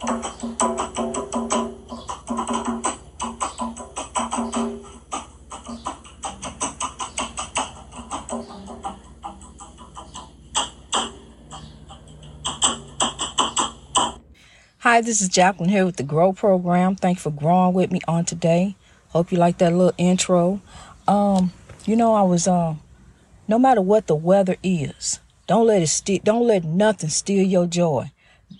Hi, this is Jacqueline here with the Grow Program. Thank you for growing with me on today. Hope you like that little intro. Um, you know, I was um, no matter what the weather is, don't let it steal. Don't let nothing steal your joy.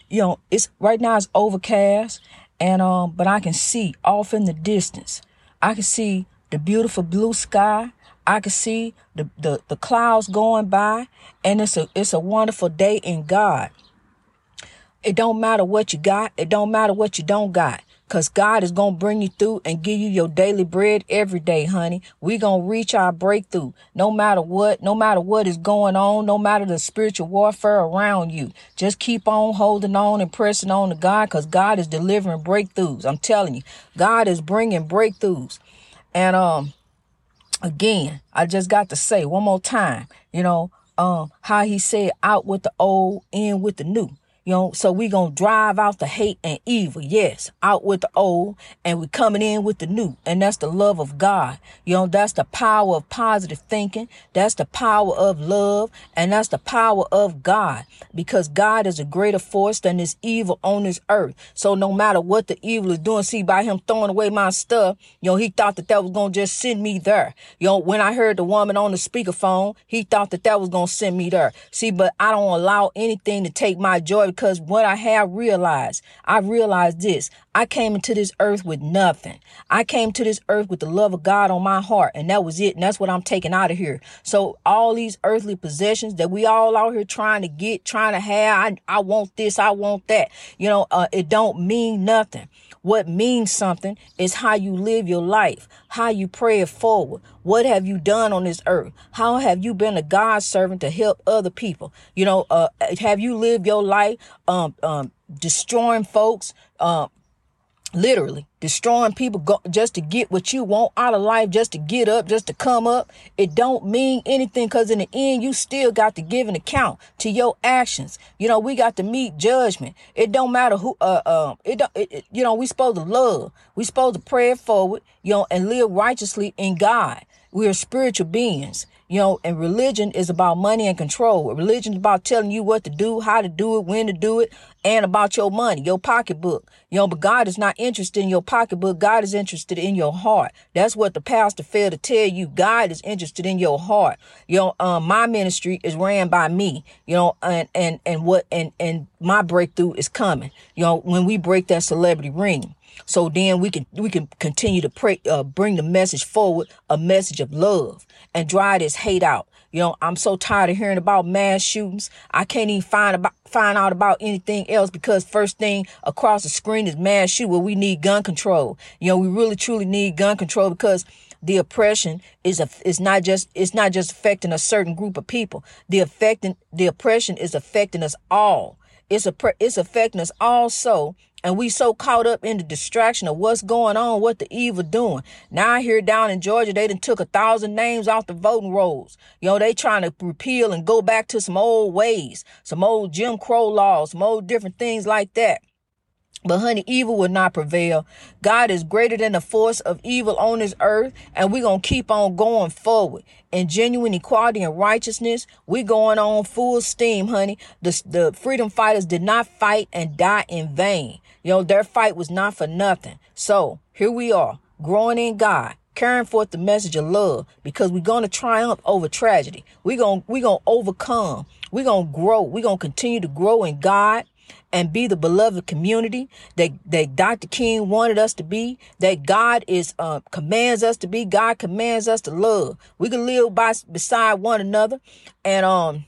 You know, it's right now it's overcast, and um, but I can see off in the distance. I can see the beautiful blue sky. I can see the, the, the clouds going by, and it's a it's a wonderful day in God. It don't matter what you got. It don't matter what you don't got. Cause God is going to bring you through and give you your daily bread every day, honey. We going to reach our breakthrough no matter what, no matter what is going on, no matter the spiritual warfare around you. Just keep on holding on and pressing on to God cause God is delivering breakthroughs. I'm telling you, God is bringing breakthroughs. And, um, again, I just got to say one more time, you know, um, how he said out with the old, in with the new. You know, so we gonna drive out the hate and evil. Yes, out with the old and we coming in with the new. And that's the love of God. You know, that's the power of positive thinking. That's the power of love. And that's the power of God because God is a greater force than this evil on this earth. So no matter what the evil is doing, see by him throwing away my stuff, you know, he thought that that was to just send me there. You know, when I heard the woman on the speakerphone, he thought that that was to send me there. See, but I don't allow anything to take my joy because what I have realized, I realized this. I came into this earth with nothing. I came to this earth with the love of God on my heart, and that was it. And that's what I'm taking out of here. So all these earthly possessions that we all out here trying to get, trying to have, I, I want this, I want that. You know, uh, it don't mean nothing. What means something is how you live your life, how you pray it forward. What have you done on this earth? How have you been a God servant to help other people? You know, uh, have you lived your life um, um, destroying folks, um, literally destroying people go, just to get what you want out of life just to get up just to come up. It don't mean anything because in the end you still got to give an account to your actions. You know we got to meet judgment. It don't matter who uh um it don't it, it, you know we supposed to love. We supposed to pray forward you know and live righteously in god. We are spiritual beings you know, and religion is about money and control. Religion is about telling you what to do, how to do it, when to do it, and about your money, your pocketbook. You know, but God is not interested in your pocketbook. God is interested in your heart. That's what the pastor failed to tell you. God is interested in your heart. You know, um, my ministry is ran by me, you know, and, and, and what, and, and my breakthrough is coming, you know, when we break that celebrity ring. So then we can we can continue to pray, uh, bring the message forward, a message of love, and dry this hate out. You know, I'm so tired of hearing about mass shootings. I can't even find about find out about anything else because first thing across the screen is mass shoot. We need gun control. You know, we really truly need gun control because the oppression is a is not just it's not just affecting a certain group of people. The affecting the oppression is affecting us all. It's a it's affecting us also and we so caught up in the distraction of what's going on, what the evil doing. Now I hear down in Georgia, they done took a thousand names off the voting rolls. You know, they trying to repeal and go back to some old ways, some old Jim Crow laws, some old different things like that. But honey, evil will not prevail. God is greater than the force of evil on this earth, and we're gonna keep on going forward. In genuine equality and righteousness, we going on full steam, honey. The, the freedom fighters did not fight and die in vain. You know, their fight was not for nothing. So here we are, growing in God, carrying forth the message of love because we're going to triumph over tragedy. We're going we're going to overcome. We're going to grow. We're going to continue to grow in God and be the beloved community that, that Dr. King wanted us to be, that God is uh, commands us to be. God commands us to love. We can live by beside one another and um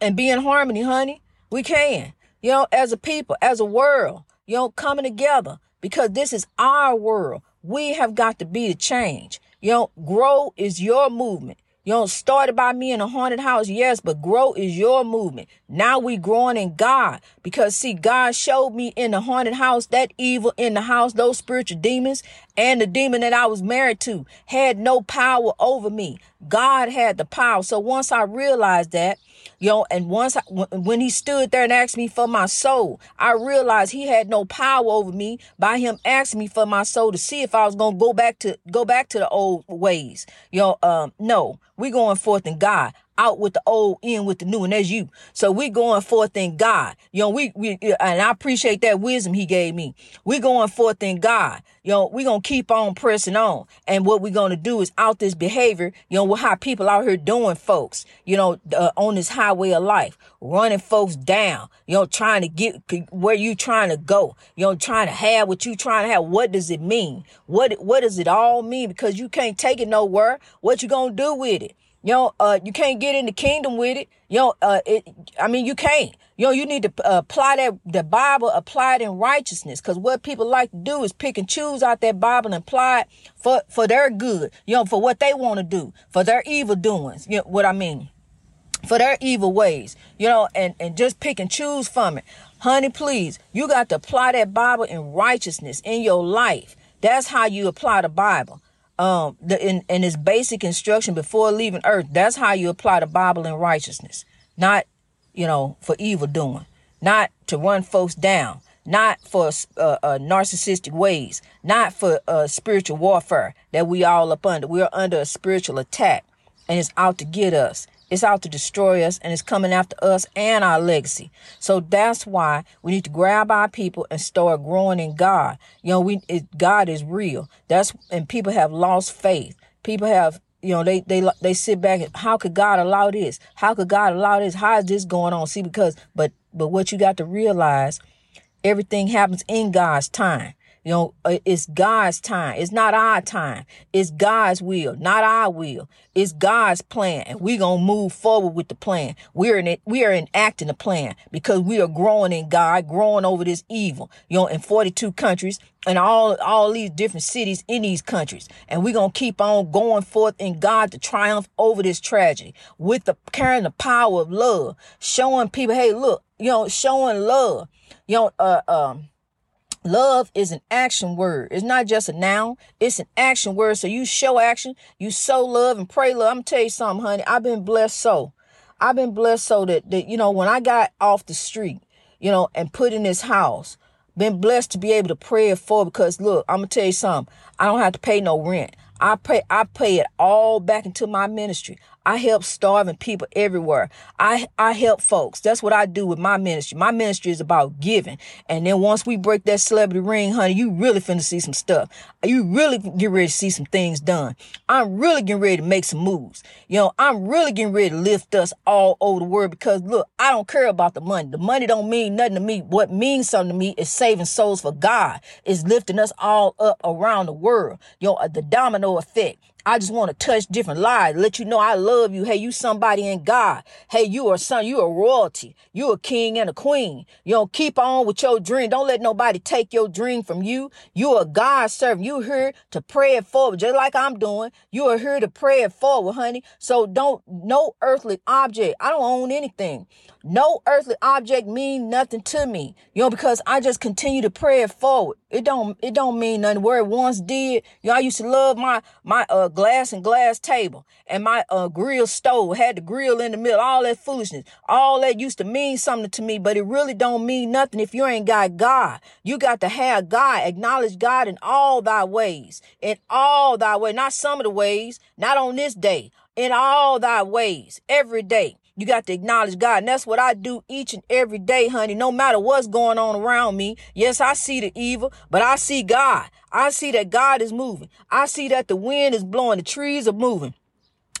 and be in harmony, honey. We can. You know, as a people, as a world, you know, coming together because this is our world. We have got to be the change. You know, grow is your movement. You know, started by me in a haunted house, yes, but grow is your movement. Now we growing in God because see, God showed me in the haunted house that evil in the house, those spiritual demons and the demon that I was married to had no power over me. God had the power. So once I realized that, you know, and once I, when he stood there and asked me for my soul, I realized he had no power over me by him asking me for my soul to see if I was to go back to go back to the old ways. You know, um, no, we going forth in God out with the old, in with the new, and that's you. So we going forth in God. You know, we, we, and I appreciate that wisdom he gave me. We going forth in God. You know, we gonna keep on pressing on. And what we gonna do is out this behavior, you know, with how people out here doing folks, you know, uh, on this highway of life, running folks down, you know, trying to get where you trying to go, you know, trying to have what you trying to have. What does it mean? What, what does it all mean? Because you can't take it nowhere. What you gonna do with it? You know, uh, you can't get in the kingdom with it. You know, uh, it, I mean, you can't. You know, you need to uh, apply that, the Bible, apply it in righteousness. Cause what people like to do is pick and choose out that Bible and apply it for, for their good, you know, for what they want to do, for their evil doings. You know what I mean? For their evil ways, you know, and, and just pick and choose from it. Honey, please, you got to apply that Bible in righteousness in your life. That's how you apply the Bible um the in, in its basic instruction before leaving earth that's how you apply the bible in righteousness. Not you know for evil doing. Not to run folks down. Not for uh, uh, narcissistic ways. Not for uh, spiritual warfare that we all up under. We're under a spiritual attack and it's out to get us it's out to destroy us and it's coming after us and our legacy. So that's why we need to grab our people and start growing in God. You know, we it, God is real. That's and people have lost faith. People have you know they they they sit back and how could God allow this? How could God allow this? How is this going on? See because but but what you got to realize everything happens in God's time. You know, uh, it's God's time. It's not our time. It's God's will, not our will. It's God's plan. And we're to move forward with the plan. We're in it. We are enacting the plan because we are growing in God, growing over this evil, you know, in 42 countries and all, all these different cities in these countries. And we're to keep on going forth in God to triumph over this tragedy with the carrying the power of love, showing people, hey, look, you know, showing love, you know, uh, um, Love is an action word. It's not just a noun. It's an action word. So you show action, you sow love and pray love. I'm gonna tell you something, honey. I've been blessed so. I've been blessed so that, that, you know, when I got off the street, you know, and put in this house, been blessed to be able to pray it for because look, I'm gonna tell you something. I don't have to pay no rent. I pay I pay it all back into my ministry. I help starving people everywhere. I, I help folks. That's what I do with my ministry. My ministry is about giving. And then once we break that celebrity ring, honey, you really finna see some stuff. You really get ready to see some things done. I'm really getting ready to make some moves. You know, I'm really getting ready to lift us all over the world because look, I don't care about the money. The money don't mean nothing to me. What means something to me is saving souls for God. Is lifting us all up around the world. You know, the domino effect. I just want to touch different lives, let you know I love you. Hey, you somebody in God. Hey, you are son, you are royalty. You a king and a queen. You don't keep on with your dream. Don't let nobody take your dream from you. You are God servant. You here to pray it forward, just like I'm doing. You are here to pray it forward, honey. So don't no earthly object. I don't own anything. No earthly object mean nothing to me, you know, because I just continue to pray it forward. It don't, it don't mean nothing. Where it once did, you know, I used to love my, my, uh, glass and glass table and my, uh, grill stove had the grill in the middle, all that foolishness. All that used to mean something to me, but it really don't mean nothing if you ain't got God. You got to have God, acknowledge God in all thy ways, in all thy way, not some of the ways, not on this day, in all thy ways, every day. You got to acknowledge God. And that's what I do each and every day, honey. No matter what's going on around me. Yes, I see the evil, but I see God. I see that God is moving. I see that the wind is blowing. The trees are moving.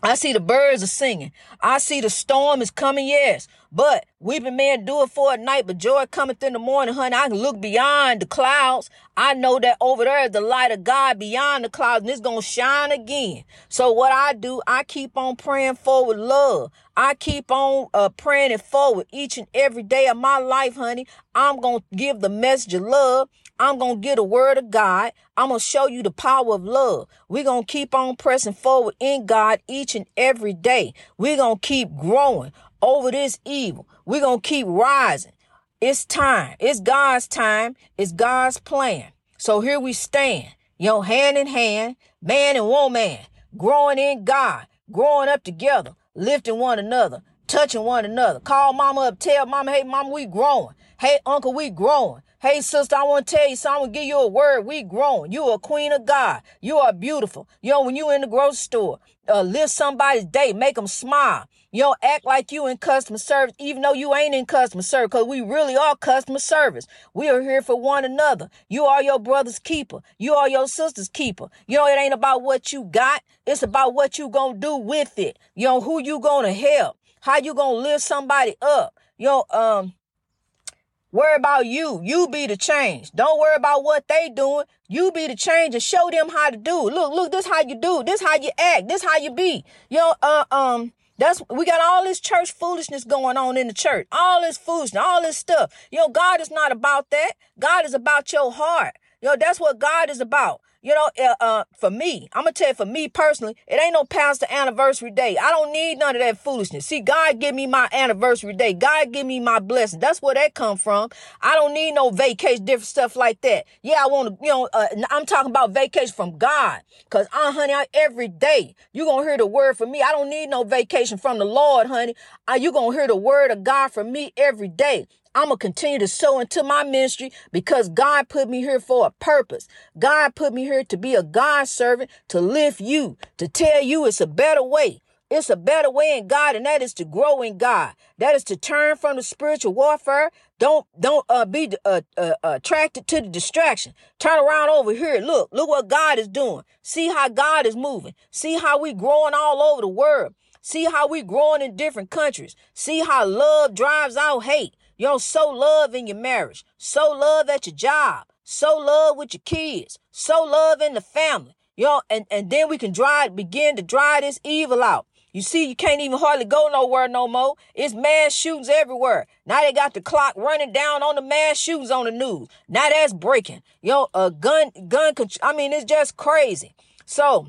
I see the birds are singing. I see the storm is coming, yes. But weeping man do it for a night, but joy cometh in the morning, honey. I can look beyond the clouds. I know that over there is the light of God beyond the clouds, and it's gonna shine again. So what I do, I keep on praying forward love. I keep on uh, praying it forward each and every day of my life, honey. I'm gonna give the message of love. I'm going to get a word of God. I'm going to show you the power of love. We're going to keep on pressing forward in God each and every day. We're going to keep growing over this evil. We're going to keep rising. It's time. It's God's time. It's God's plan. So here we stand, you know, hand in hand, man and woman, growing in God, growing up together, lifting one another, touching one another. Call mama up, tell mama, hey, mama, we growing. Hey, uncle, we growing. Hey, sister, I want to tell you something. I'm going to give you a word. We grown. You a queen of God. You are beautiful. You know, when you in the grocery store, uh, live somebody's day, make them smile. You don't act like you in customer service, even though you ain't in customer service, because we really are customer service. We are here for one another. You are your brother's keeper. You are your sister's keeper. You know, it ain't about what you got. It's about what you gonna do with it. You know, who you gonna help. How you gonna lift somebody up. You know, um, Worry about you. You be the change. Don't worry about what they doing. You be the change and show them how to do. Look, look, this how you do. This how you act. This how you be. Know, uh, um, that's we got all this church foolishness going on in the church. All this foolishness, all this stuff. Know, God is not about that. God is about your heart. Know, that's what God is about. You know, uh, uh, for me, I'm gonna tell you, for me personally, it ain't no pastor anniversary day. I don't need none of that foolishness. See, God give me my anniversary day. God give me my blessing. That's where that come from. I don't need no vacation, different stuff like that. Yeah, I want to, you know, uh, I'm talking about vacation from God. Cause I, honey, I, every day you gonna hear the word from me. I don't need no vacation from the Lord, honey. Uh, you gonna hear the word of God from me every day. I'm going to continue to sow into my ministry because God put me here for a purpose. God put me here to be a God servant, to lift you, to tell you it's a better way. It's a better way in God, and that is to grow in God. That is to turn from the spiritual warfare. Don't don't uh, be uh, uh, attracted to the distraction. Turn around over here. Look, look what God is doing. See how God is moving. See how we growing all over the world. See how we growing in different countries. See how love drives out hate. You know, sow love in your marriage. Sow love at your job. Sow love with your kids. Sow love in the family. You know, and, and then we can drive, begin to dry this evil out. You see, you can't even hardly go nowhere no more. It's mass shootings everywhere. Now they got the clock running down on the mass shootings on the news. Now that's breaking. You know, a gun, gun, I mean, it's just crazy. So,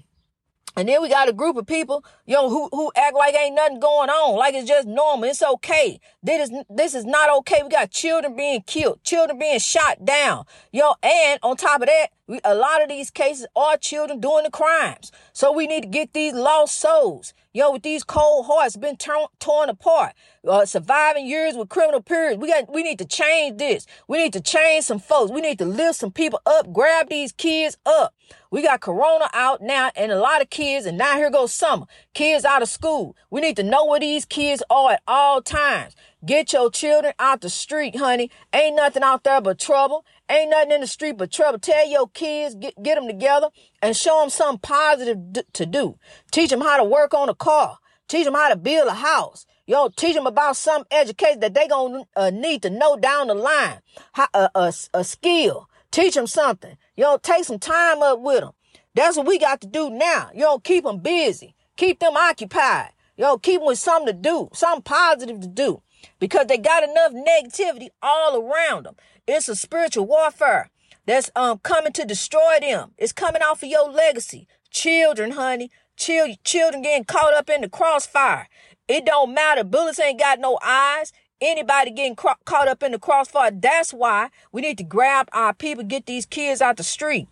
and then we got a group of people, know, who, who act like ain't nothing going on, like it's just normal. It's okay. This is, this is not okay. We got children being killed, children being shot down, yo and on top of that, we, a lot of these cases are children doing the crimes. So we need to get these lost souls, yo with these cold hearts been torn, torn apart, uh, surviving years with criminal periods. We got, we need to change this. We need to change some folks. We need to lift some people up, grab these kids up. We got Corona out now and a lot of kids, and now here goes summer. Kids out of school. We need to know where these kids are at all times. Get your children out the street, honey. Ain't nothing out there but trouble. Ain't nothing in the street but trouble. Tell your kids, get, get them together and show them something positive d- to do. Teach them how to work on a car. Teach them how to build a house. Yo, teach them about some education that they gonna uh, need to know down the line. How, uh, a, a skill. Teach them something. Yo, take some time up with them. That's what we got to do now. Yo, keep them busy. Keep them occupied. Yo, keep them with something to do, something positive to do. Because they got enough negativity all around them. It's a spiritual warfare that's um coming to destroy them. It's coming off of your legacy. Children, honey. Chil- children getting caught up in the crossfire. It don't matter. Bullets ain't got no eyes. Anybody getting caught up in the crossfire. That's why we need to grab our people, get these kids out the street.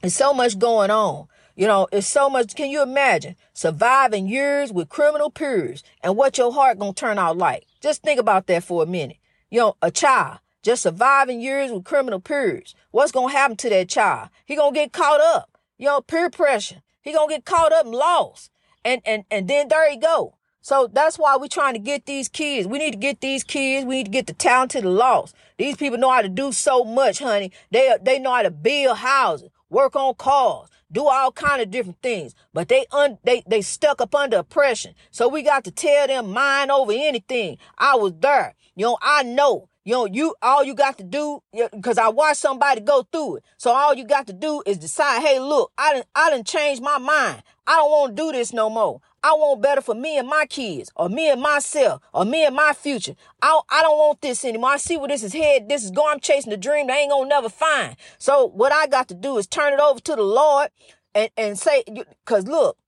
There's so much going on. You know, it's so much. Can you imagine surviving years with criminal peers and what your heart gonna turn out like? Just think about that for a minute. You know, a child just surviving years with criminal peers. What's gonna happen to that child? He gonna get caught up. You know, peer pressure. He gonna get caught up and lost. And and and then there he go. So that's why we're trying to get these kids. We need to get these kids. We need to get the talented the lost. These people know how to do so much, honey. They they know how to build houses. Work on cars, do all kind of different things. But they un they they stuck up under oppression. So we got to tell them mind over anything. I was there. You know, I know. You know, you all you got to do because I watched somebody go through it. So all you got to do is decide, hey, look, I didn't I didn't change my mind. I don't want to do this no more. I want better for me and my kids, or me and myself, or me and my future. I, I don't want this anymore. I see where this is head. This is going. I'm chasing the dream that I ain't gonna never find. So what I got to do is turn it over to the Lord and, and say, cause look,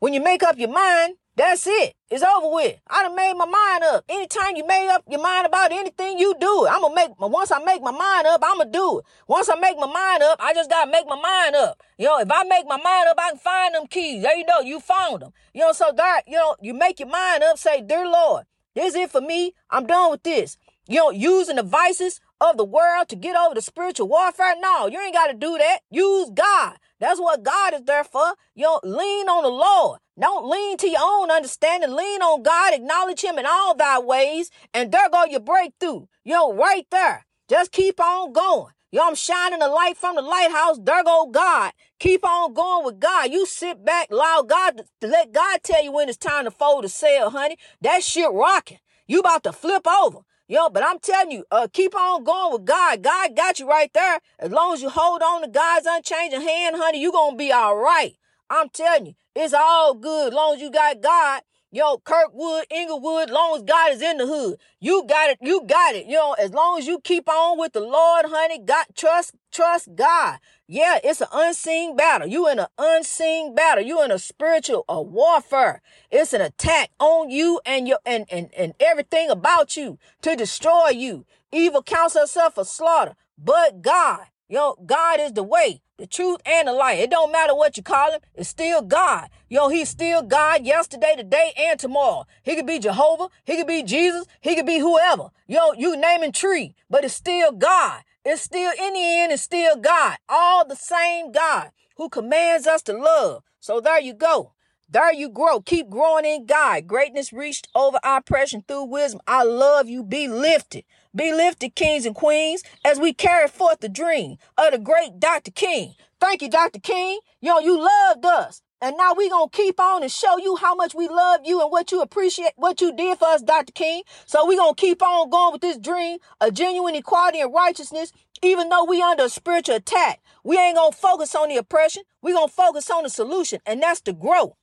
when you make up your mind, that's it. It's over with. I done made my mind up. Anytime you made up your mind about anything, you do it. I'm gonna make, my once I make my mind up, I'm gonna do it. Once I make my mind up, I just gotta make my mind up. You know, if I make my mind up, I can find them keys. There you go. You found them. You know, so that, you know, you make your mind up, say, dear Lord, this is it for me. I'm done with this. You know, using the vices of the world to get over the spiritual warfare. No, you ain't got to do that. Use God. That's what God is there for. You know, lean on the Lord. Don't lean to your own understanding. Lean on God. Acknowledge Him in all thy ways. And there go your breakthrough. You know, right there. Just keep on going. You know, I'm shining the light from the lighthouse. There go God. Keep on going with God. You sit back, allow God to let God tell you when it's time to fold the sail, honey. That shit rocking. You about to flip over. Yo, but I'm telling you, uh, keep on going with God. God got you right there. As long as you hold on to God's unchanging hand, honey, you gonna be all right. I'm telling you, it's all good. As long as you got God, yo, Kirkwood, Inglewood, long as God is in the hood, you got it. You got it. You know, as long as you keep on with the Lord, honey, God, trust, trust God. Yeah, it's an unseen battle. You in an unseen battle. You in a spiritual a warfare. It's an attack on you and your and, and, and everything about you to destroy you. Evil counts herself for slaughter. But God, yo, God is the way, the truth, and the light. It don't matter what you call him, it's still God. Yo, he's still God yesterday, today, and tomorrow. He could be Jehovah, he could be Jesus, he could be whoever. Yo, you name him tree, but it's still God. It's still, in the end, it's still God. All the same God who commands us to love. So there you go. There you grow. Keep growing in God. Greatness reached over oppression through wisdom. I love you. Be lifted. Be lifted, kings and queens, as we carry forth the dream of the great Dr. King. Thank you, Dr. King. Yo, you loved us. And now we gonna keep on and show you how much we love you and what you appreciate, what you did for us, Dr. King. So we gonna keep on going with this dream of genuine equality and righteousness, even though we under a spiritual attack. We ain't gonna focus on the oppression. We gonna focus on the solution, and that's the growth.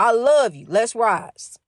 I love you. Let's rise.